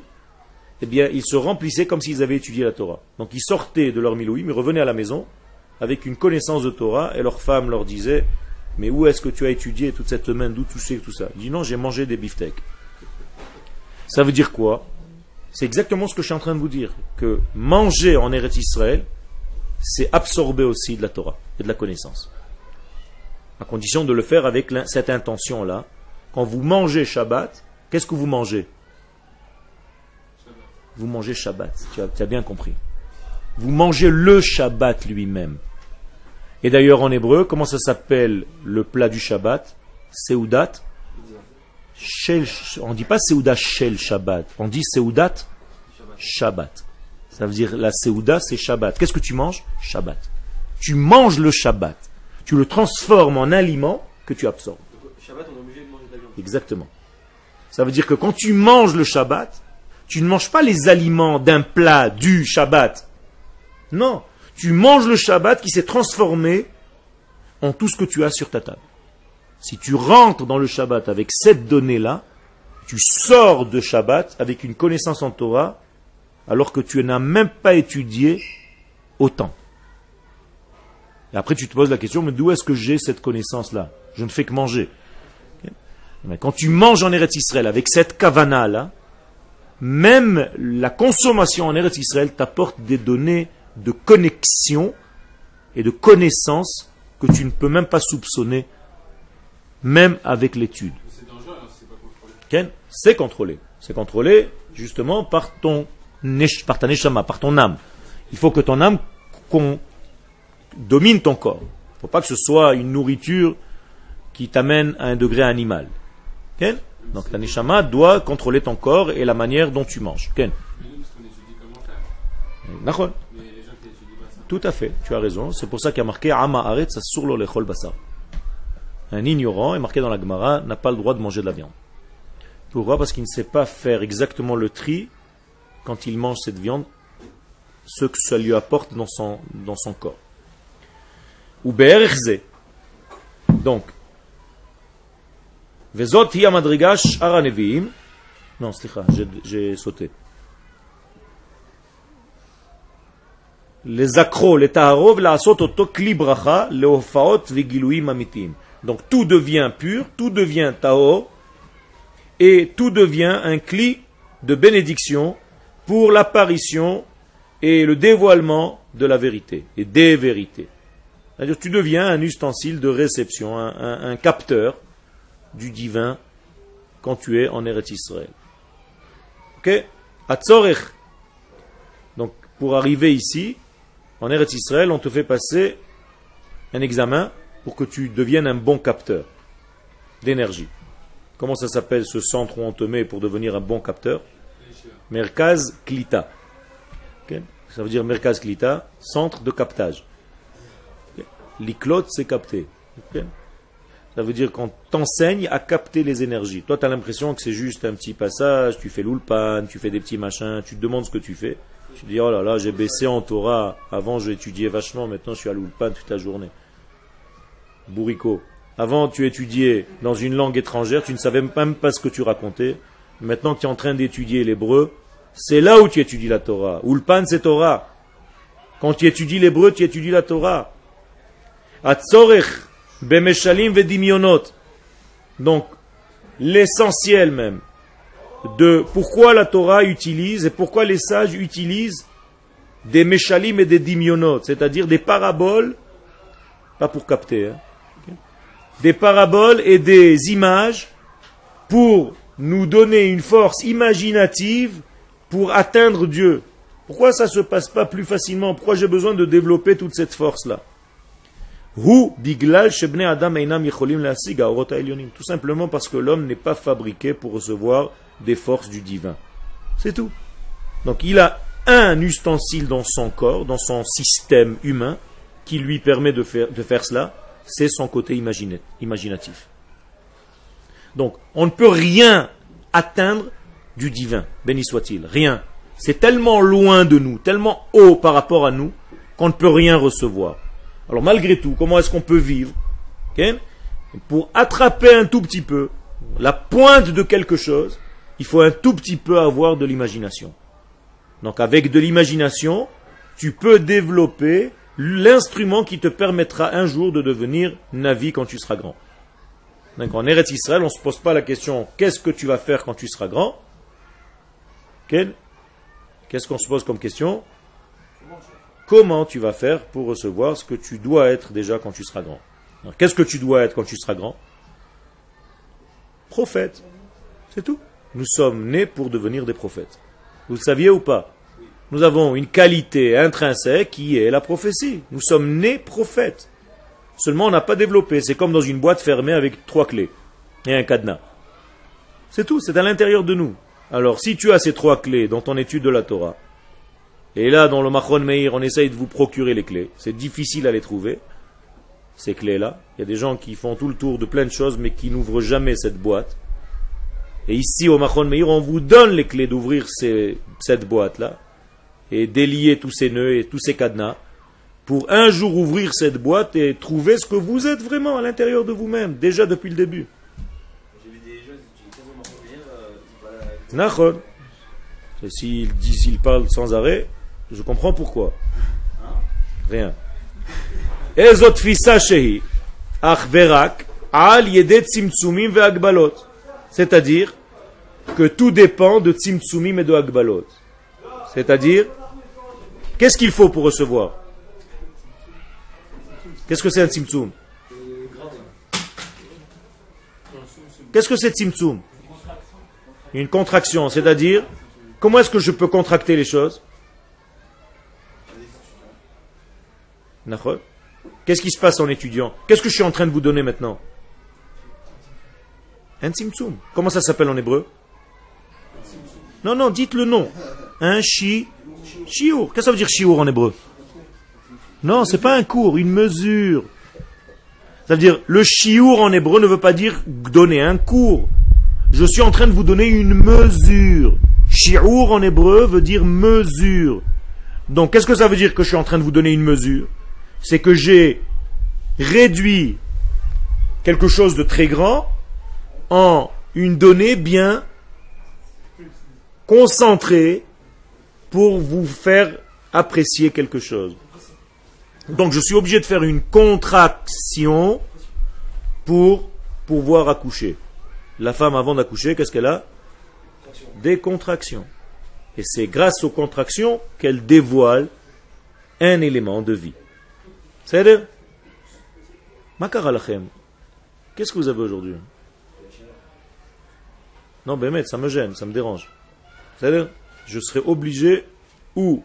eh bien, ils se remplissaient comme s'ils avaient étudié la Torah. Donc, ils sortaient de leur milouïm, ils revenaient à la maison avec une connaissance de Torah, et leur femme leur disait Mais où est-ce que tu as étudié toute cette semaine? D'où tu sais tout ça Il dit Non, j'ai mangé des beefsteaks. Ça veut dire quoi? C'est exactement ce que je suis en train de vous dire. Que manger en Eretz Israël, c'est absorber aussi de la Torah et de la connaissance. À condition de le faire avec cette intention-là. Quand vous mangez Shabbat, qu'est-ce que vous mangez? Vous mangez Shabbat. Tu as, tu as bien compris. Vous mangez le Shabbat lui-même. Et d'ailleurs, en hébreu, comment ça s'appelle le plat du Shabbat? Seudat Shel, On ne dit pas Seudat Shel Shabbat. On dit Seudat Shabbat. Ça veut dire la Seuda, c'est Shabbat. Qu'est-ce que tu manges? Shabbat. Tu manges le Shabbat. Tu le transformes en aliment que tu absorbes. Shabbat, on est obligé de manger de la viande. Exactement. Ça veut dire que quand tu manges le Shabbat, tu ne manges pas les aliments d'un plat du Shabbat. Non, tu manges le Shabbat qui s'est transformé en tout ce que tu as sur ta table. Si tu rentres dans le Shabbat avec cette donnée-là, tu sors de Shabbat avec une connaissance en Torah alors que tu n'as même pas étudié autant. Et après tu te poses la question, mais d'où est-ce que j'ai cette connaissance-là? Je ne fais que manger. Mais quand tu manges en Eretz Israël avec cette kavana là, même la consommation en Eretz Israël t'apporte des données de connexion et de connaissance que tu ne peux même pas soupçonner, même avec l'étude. C'est dangereux, hein, c'est pas contrôlé. Ken, C'est contrôlé. C'est contrôlé justement par ton par ta neshama, par ton âme. Il faut que ton âme domine ton corps. Il ne faut pas que ce soit une nourriture qui t'amène à un degré animal. Donc ta neshama doit contrôler ton corps et la manière dont tu manges. Tout à fait, tu as raison. C'est pour ça qu'il y a marqué Ama Aretz sur lo lechol basar. Un ignorant, est marqué dans la Gemara, n'a pas le droit de manger de la viande. Pourquoi? Parce qu'il ne sait pas faire exactement le tri quand il mange cette viande, ce que ça lui apporte dans son, dans son corps. Ou. Donc, וזאת היא המדרגה שאר הנביאים. Non, סליחה, j'ai- j'ai sauté. לזכרו, לטהרו ולעשות אותו כלי ברכה להופעות וגילויים אמיתיים. Donc tout devient pur, tout devient tahor, et tout devient un cli de bénédiction pour l'apparition et le dévoilement de la vérité et des vérités. C'est-à-dire tu deviens un ustensile de réception, un, un- un capteur du divin quand tu es en Eretz Israël. Ok? Atzorech. Donc pour arriver ici, en Eretz Israël, on te fait passer un examen pour que tu deviennes un bon capteur d'énergie. Comment ça s'appelle ce centre où on te met pour devenir un bon capteur? Merkaz Klita. Ok? Ça veut dire Merkaz Klita, centre de captage. L'iklot, c'est capter. Ok? Ça veut dire qu'on t'enseigne à capter les énergies. Toi, tu as l'impression que c'est juste un petit passage, tu fais l'ulpan, tu fais des petits machins, tu te demandes ce que tu fais. Tu dis, oh là là, j'ai baissé en Torah. Avant, je étudiais vachement, maintenant, je suis à l'ulpan toute la journée. Bourrico. Avant, tu étudiais dans une langue étrangère, tu ne savais même pas ce que tu racontais. Maintenant, tu es en train d'étudier l'hébreu. C'est là où tu étudies la Torah. Ulpan, c'est Torah. Quand tu étudies l'hébreu, tu étudies la Torah. Atzorech, bemeshalim vedimionot. Donc, l'essentiel même de pourquoi la Torah utilise et pourquoi les sages utilisent des meshalim et des dimionot, c'est-à-dire des paraboles, pas pour capter, hein, des paraboles et des images pour nous donner une force imaginative pour atteindre Dieu. Pourquoi ça ne se passe pas plus facilement? Pourquoi j'ai besoin de développer toute cette force-là? Tout simplement parce que l'homme n'est pas fabriqué pour recevoir des forces du divin. C'est tout. Donc il a un ustensile dans son corps, dans son système humain, qui lui permet de faire, cela, c'est son côté imaginatif. Donc on ne peut rien atteindre du divin, béni soit-il, rien. C'est tellement loin de nous, tellement haut par rapport à nous, qu'on ne peut rien recevoir. Alors malgré tout, comment est-ce qu'on peut vivre Pour attraper un tout petit peu la pointe de quelque chose, il faut un tout petit peu avoir de l'imagination. Donc avec de l'imagination, tu peux développer l'instrument qui te permettra un jour de devenir Navi quand tu seras grand. Donc en Eretz Israël, on ne se pose pas la question qu'est-ce que tu vas faire quand tu seras grand? Qu'est-ce qu'on se pose comme question? Comment tu vas faire pour recevoir ce que tu dois être déjà quand tu seras grand Qu'est-ce que tu dois être quand tu seras grand? Prophète. C'est tout. Nous sommes nés pour devenir des prophètes. Vous le saviez ou pas? Nous avons une qualité intrinsèque qui est la prophétie. Nous sommes nés prophètes. Seulement on n'a pas développé. C'est comme dans une boîte fermée avec trois clés et un cadenas. C'est tout, c'est à l'intérieur de nous. Alors, si tu as ces trois clés dans ton étude de la Torah, et là, dans le Machon Meir, on essaye de vous procurer les clés, c'est difficile à les trouver, ces clés-là. Il y a des gens qui font tout le tour de plein de choses, mais qui n'ouvrent jamais cette boîte. Et ici, au Machon Meir, on vous donne les clés d'ouvrir cette boîte-là, et délier tous ces nœuds et tous ces cadenas, pour un jour ouvrir cette boîte et trouver ce que vous êtes vraiment à l'intérieur de vous-même, déjà depuis le début. S'il dit, s'il parle sans arrêt, je comprends pourquoi. Rien. C'est-à-dire que tout dépend de tzimtzumim et de agbalot. C'est-à-dire, qu'est-ce qu'il faut pour recevoir? Qu'est-ce que c'est un tzimtzum? Qu'est-ce que c'est tzimtzum? Une contraction, c'est-à-dire, comment est-ce que je peux contracter les choses? Qu'est-ce qui se passe en étudiant? Qu'est-ce que je suis en train de vous donner maintenant? Un tzimtzum. Comment ça s'appelle en hébreu? Non, non, dites le nom. Un chi, chiour. Qu'est-ce que ça veut dire chiour en hébreu? Non, c'est pas un cours, une mesure. Ça veut dire, le chiour en hébreu ne veut pas dire donner un cours. Je suis en train de vous donner une mesure. Shi'ur en hébreu veut dire mesure. Donc qu'est-ce que ça veut dire que je suis en train de vous donner une mesure? C'est que j'ai réduit quelque chose de très grand en une donnée bien concentrée pour vous faire apprécier quelque chose. Donc je suis obligé de faire une contraction pour pouvoir accoucher. La femme, avant d'accoucher, qu'est-ce qu'elle a? Des contractions. Et c'est grâce aux contractions qu'elle dévoile un élément de vie. C'est-à-dire, qu'est-ce que vous avez aujourd'hui? Non, ben, ça me gêne, ça me dérange. C'est-à-dire, je serai obligé ou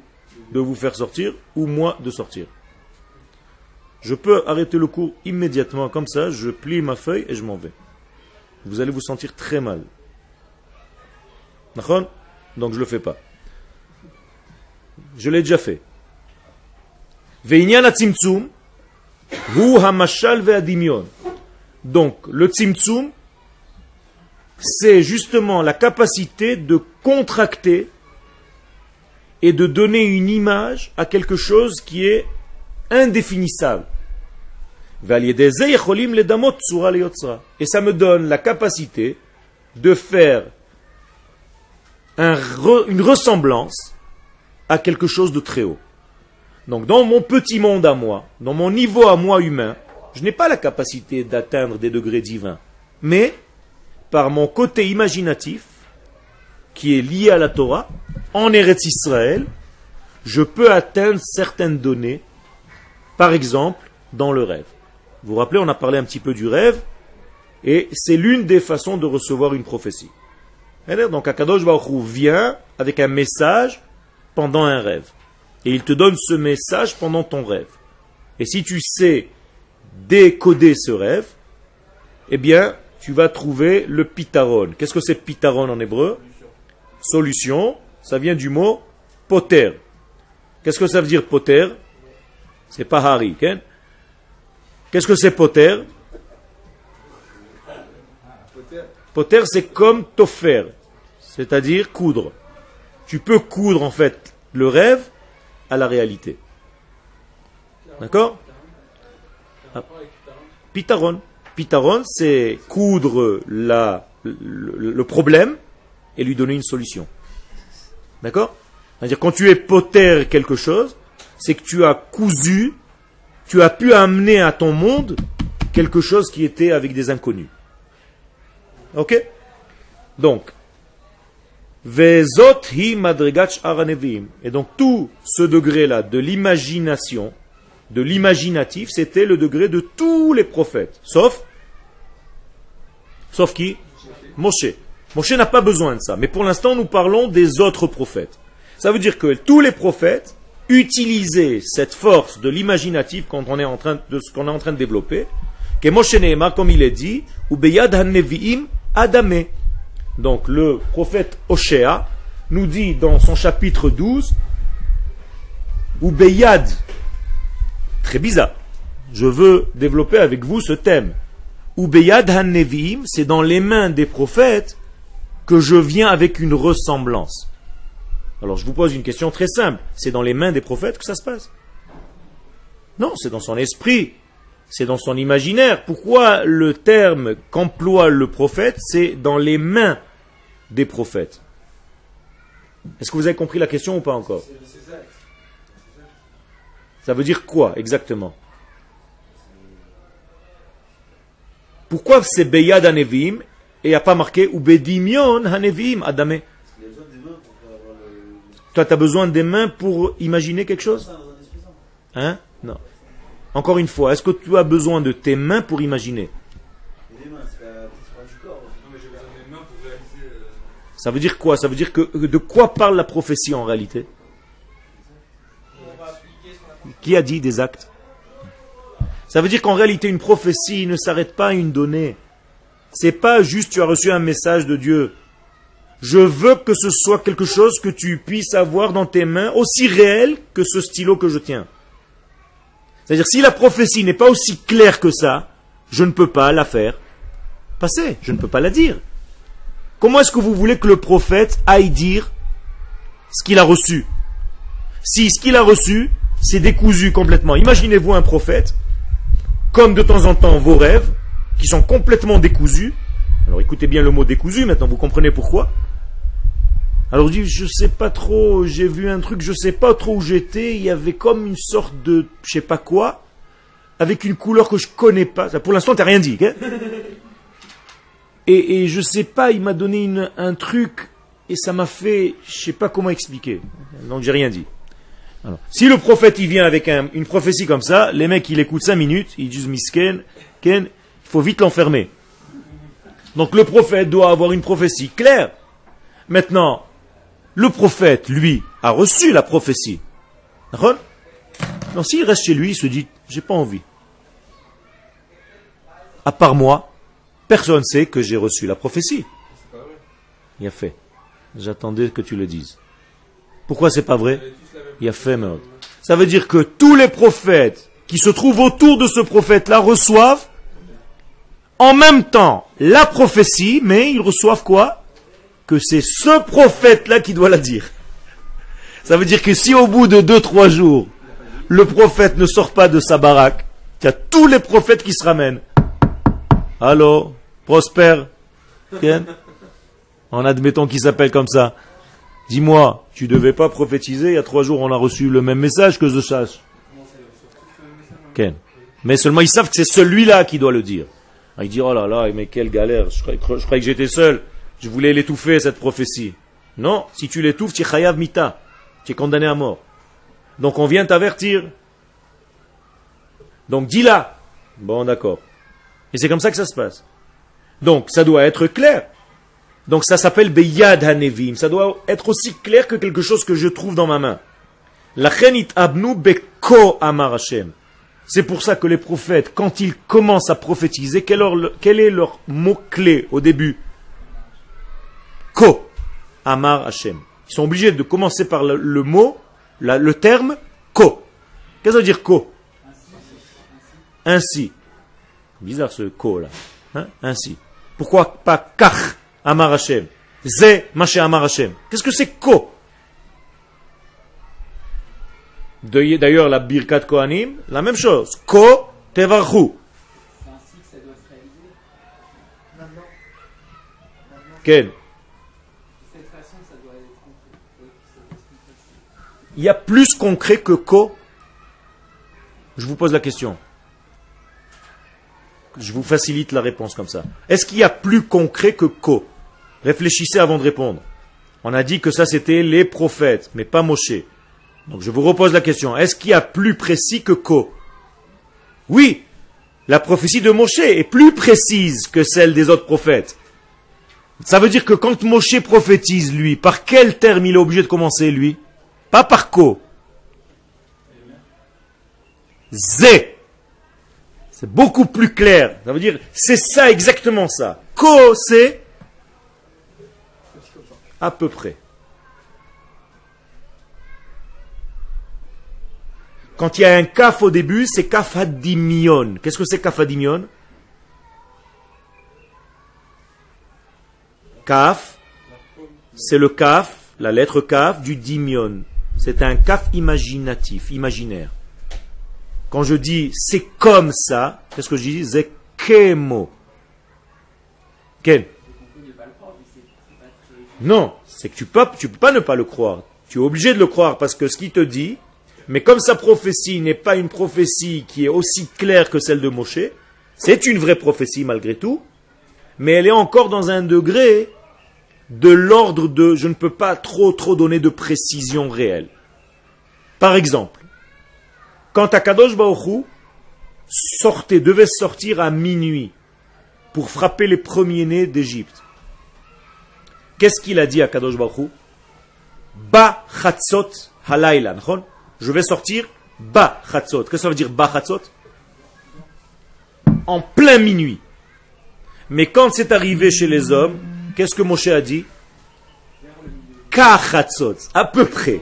de vous faire sortir, ou moi de sortir. Je peux arrêter le cours immédiatement comme ça, je plie ma feuille et je m'en vais vous allez vous sentir très mal. Donc je ne le fais pas. Je l'ai déjà fait. Ve'inyan ha-tzimtzum, hu ha-mashal ve'adimion. Donc, le tzimtzum, c'est justement la capacité de contracter et de donner une image à quelque chose qui est indéfinissable. Et ça me donne la capacité de faire un re- une ressemblance à quelque chose de très haut. Donc dans mon petit monde à moi, dans mon niveau à moi humain, je n'ai pas la capacité d'atteindre des degrés divins. Mais par mon côté imaginatif, qui est lié à la Torah, en Eretz Israël, je peux atteindre certaines données, par exemple dans le rêve. Vous vous rappelez, on a parlé un petit peu du rêve, et c'est l'une des façons de recevoir une prophétie. Donc Akadosh Baruch Hu vient avec un message pendant un rêve. Et il te donne ce message pendant ton rêve. Et si tu sais décoder ce rêve, eh bien, tu vas trouver le pitaron. Qu'est-ce que c'est pitaron en hébreu? Solution. Ça vient du mot poter. Qu'est-ce que ça veut dire poter? C'est pas Harry. ok Qu'est-ce que c'est poter? Poter, c'est comme tofer, c'est-à-dire coudre. Tu peux coudre en fait le rêve à la réalité. D'accord Ah. Pitaron. Pitaron, c'est coudre le problème et lui donner une solution. D'accord C'est-à-dire quand tu es poter quelque chose, c'est que tu as cousu, tu as pu amener à ton monde quelque chose qui était avec des inconnus. Ok Donc, Et donc tout ce degré-là de l'imagination, de l'imaginatif, c'était le degré de tous les prophètes. Sauf Sauf qui? Moshe. Moshe n'a pas besoin de ça. Mais pour l'instant, nous parlons des autres prophètes. Ça veut dire que tous les prophètes utilisaient cette force de l'imaginatif de ce qu'on est en train de développer. Que Moshe Nehemar, comme il est dit, ou beyad adame. Donc le prophète Oshéa nous dit dans son chapitre 12, ou beyad, très bizarre, je veux développer avec vous ce thème. Ubeyad han-nevi'im, c'est dans les mains des prophètes que je viens avec une ressemblance. Alors je vous pose une question très simple. C'est dans les mains des prophètes que ça se passe? Non, c'est dans son esprit, c'est dans son imaginaire. Pourquoi le terme qu'emploie le prophète, c'est dans les mains des prophètes. Est-ce que vous avez compris la question ou pas encore? Ça veut dire quoi exactement? Pourquoi c'est Beyad Hanevim et il n'y a pas marqué ou Bedimion Hanevim Adame? Il y a besoin des mains pour avoir le. Toi, tu as besoin des mains pour imaginer quelque chose? Hein? Non. Encore une fois, est-ce que tu as besoin de tes mains pour imaginer? Ça veut dire quoi? Ça veut dire que de quoi parle la prophétie en réalité? Qui a dit des actes? Ça veut dire qu'en réalité, une prophétie ne s'arrête pas à une donnée. C'est pas juste tu as reçu un message de Dieu. Je veux que ce soit quelque chose que tu puisses avoir dans tes mains, aussi réel que ce stylo que je tiens. C'est-à-dire, si la prophétie n'est pas aussi claire que ça, je ne peux pas la faire passer, je ne peux pas la dire. Comment est-ce que vous voulez que le prophète aille dire ce qu'il a reçu? Si ce qu'il a reçu, c'est décousu complètement. Imaginez-vous un prophète, comme de temps en temps vos rêves, qui sont complètement décousus. Alors écoutez bien le mot décousu, maintenant vous comprenez pourquoi. Alors dit, je sais pas trop, j'ai vu un truc, je sais pas trop où j'étais, il y avait comme une sorte de je sais pas quoi, avec une couleur que je connais pas. Pour l'instant, t'as rien dit. hein et, je sais pas, il m'a donné un truc et ça m'a fait, je sais pas comment expliquer. Donc j'ai rien dit. Si le prophète il vient avec un- une prophétie comme ça, les mecs ils écoutent 5 minutes, ils disent misken, ken, il faut vite l'enfermer. Donc le prophète doit avoir une prophétie claire. Maintenant, le prophète, lui, a reçu la prophétie. Donc s'il reste chez lui, il se dit, j'ai pas envie. À part moi, personne sait que j'ai reçu la prophétie. Il a fait. J'attendais que tu le dises. Pourquoi c'est pas vrai? Il a fait meurtre. Ça veut dire que tous les prophètes qui se trouvent autour de ce prophète-là reçoivent en même temps la prophétie, mais ils reçoivent quoi? Que c'est ce prophète-là qui doit la dire. Ça veut dire que si au bout de deux, trois jours, le prophète ne sort pas de sa baraque, il y a tous les prophètes qui se ramènent. Allô, prospère, Ken en admettant qu'il s'appelle comme ça. Dis-moi, tu devais pas prophétiser, il y a trois jours on a reçu le même message que je sache. Ken. Mais seulement ils savent que c'est celui-là qui doit le dire. Ah, il dit, oh là là, mais quelle galère, je croyais, que j'étais seul, je voulais l'étouffer cette prophétie. Non, si tu l'étouffes, tu chayav mita, tu es condamné à mort. Donc on vient t'avertir. Donc dis-la. Bon, d'accord. Et c'est comme ça que ça se passe. Donc ça doit être clair. Donc ça s'appelle Beyad Hanevim. Ça doit être aussi clair que quelque chose que je trouve dans ma main. La abnu beko amar Hashem. C'est pour ça que les prophètes, quand ils commencent à prophétiser, quel, est leur mot-clé au début? Ko amar Hashem. Ils sont obligés de commencer par le, mot, le terme ko. Qu'est-ce que ça veut dire ko? Ainsi. Bizarre ce ko là. Hein? Ainsi. Pourquoi pas kach amar Hashem? Ze maché amar Hashem. Qu'est-ce que c'est ko? D'ailleurs, la Birkat Kohanim, la même chose. Ko tevarchu. Quel. Il y a plus concret que ko? Je vous pose la question. Je vous facilite la réponse comme ça. Est-ce qu'il y a plus concret que ko Réfléchissez avant de répondre. On a dit que ça c'était les prophètes, mais pas Moshe. Donc je vous repose la question. Est-ce qu'il y a plus précis que ko Oui, la prophétie de Moshe est plus précise que celle des autres prophètes. Ça veut dire que quand Moshe prophétise, lui, par quel terme il est obligé de commencer, lui? Pas par ko. Zé. C'est beaucoup plus clair. Ça veut dire, c'est ça, exactement ça. Ko, c'est à peu près. Quand il y a un kaf au début, c'est kaf hadimion. Qu'est-ce que c'est kaf hadimion Kaf, c'est le kaf, la lettre kaf du dimion. C'est un kaf imaginatif, imaginaire. Quand je dis c'est comme ça, qu'est-ce que je dis C'est kemo. Très. Non, c'est que tu peux, tu peux pas ne pas le croire. Tu es obligé de le croire parce que ce qu'il te dit, mais comme sa prophétie n'est pas une prophétie qui est aussi claire que celle de Moshe, c'est une vraie prophétie malgré tout, mais elle est encore dans un degré de l'ordre de je ne peux pas trop trop donner de précision réelle. Par exemple, quand Akadosh Baoru sortait, devait sortir à minuit pour frapper les premiers-nés d'Égypte, qu'est-ce qu'il a dit à Kadosh Baruch Ba chatzot halaylan. Je vais sortir ba chatzot. Qu'est-ce que ça veut dire ba chatzot? En plein minuit. Mais quand c'est arrivé chez les hommes, qu'est-ce que Moshe a dit? Ka chatzot, à peu près.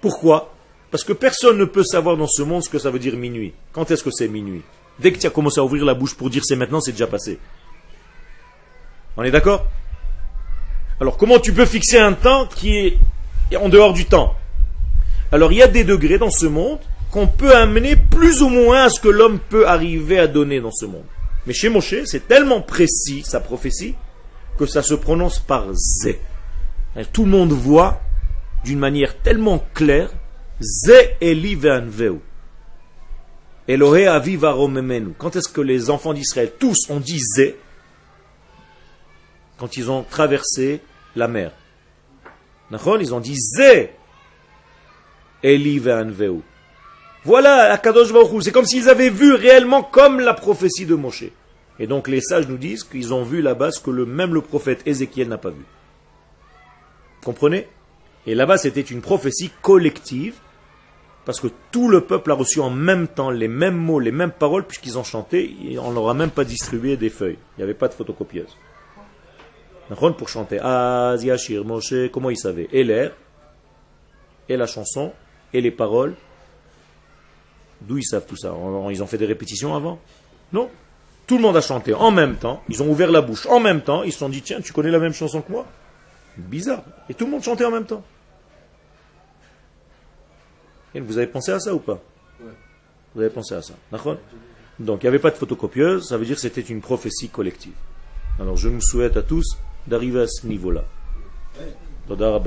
Pourquoi? Parce que personne ne peut savoir dans ce monde ce que ça veut dire minuit. Quand est-ce que c'est minuit? Dès que tu as commencé à ouvrir la bouche pour dire c'est maintenant, c'est déjà passé. On est d'accord? Alors comment tu peux fixer un temps qui est en dehors du temps? Alors il y a des degrés dans ce monde qu'on peut amener plus ou moins à ce que l'homme peut arriver à donner dans ce monde. Mais chez Moshe, c'est tellement précis sa prophétie que ça se prononce par Zé. Tout le monde voit d'une manière tellement claire Zé Eli ve'anveu. Elohe aviva romemenu. Quand est-ce que les enfants d'Israël tous ont dit Zé quand ils ont traversé la mer. Ils ont dit Zé Eli ve'anveu. Voilà Akadosh Baruch. C'est comme s'ils avaient vu réellement comme la prophétie de Moshe. Et donc les sages nous disent qu'ils ont vu là-bas ce que le, même le prophète Ézéchiel n'a pas vu. Comprenez? Et là-bas c'était une prophétie collective parce que tout le peuple a reçu en même temps les mêmes mots, les mêmes paroles puisqu'ils ont chanté et on leur a même pas distribué des feuilles. Il n'y avait pas de photocopieuse. Pour chanter Az Yashir Moshe, comment il savait Et l'air et la chanson et les paroles. D'où ils savent tout ça? Ils ont fait des répétitions avant? Non. Tout le monde a chanté en même temps. Ils ont ouvert la bouche en même temps. Ils se sont dit, tiens, tu connais la même chanson que moi? Bizarre. Et tout le monde chantait en même temps. Vous avez pensé à ça ou pas Vous avez pensé à ça. Donc il n'y avait pas de photocopieuse, ça veut dire que c'était une prophétie collective. Alors je nous souhaite à tous d'arriver à ce niveau-là. Toda.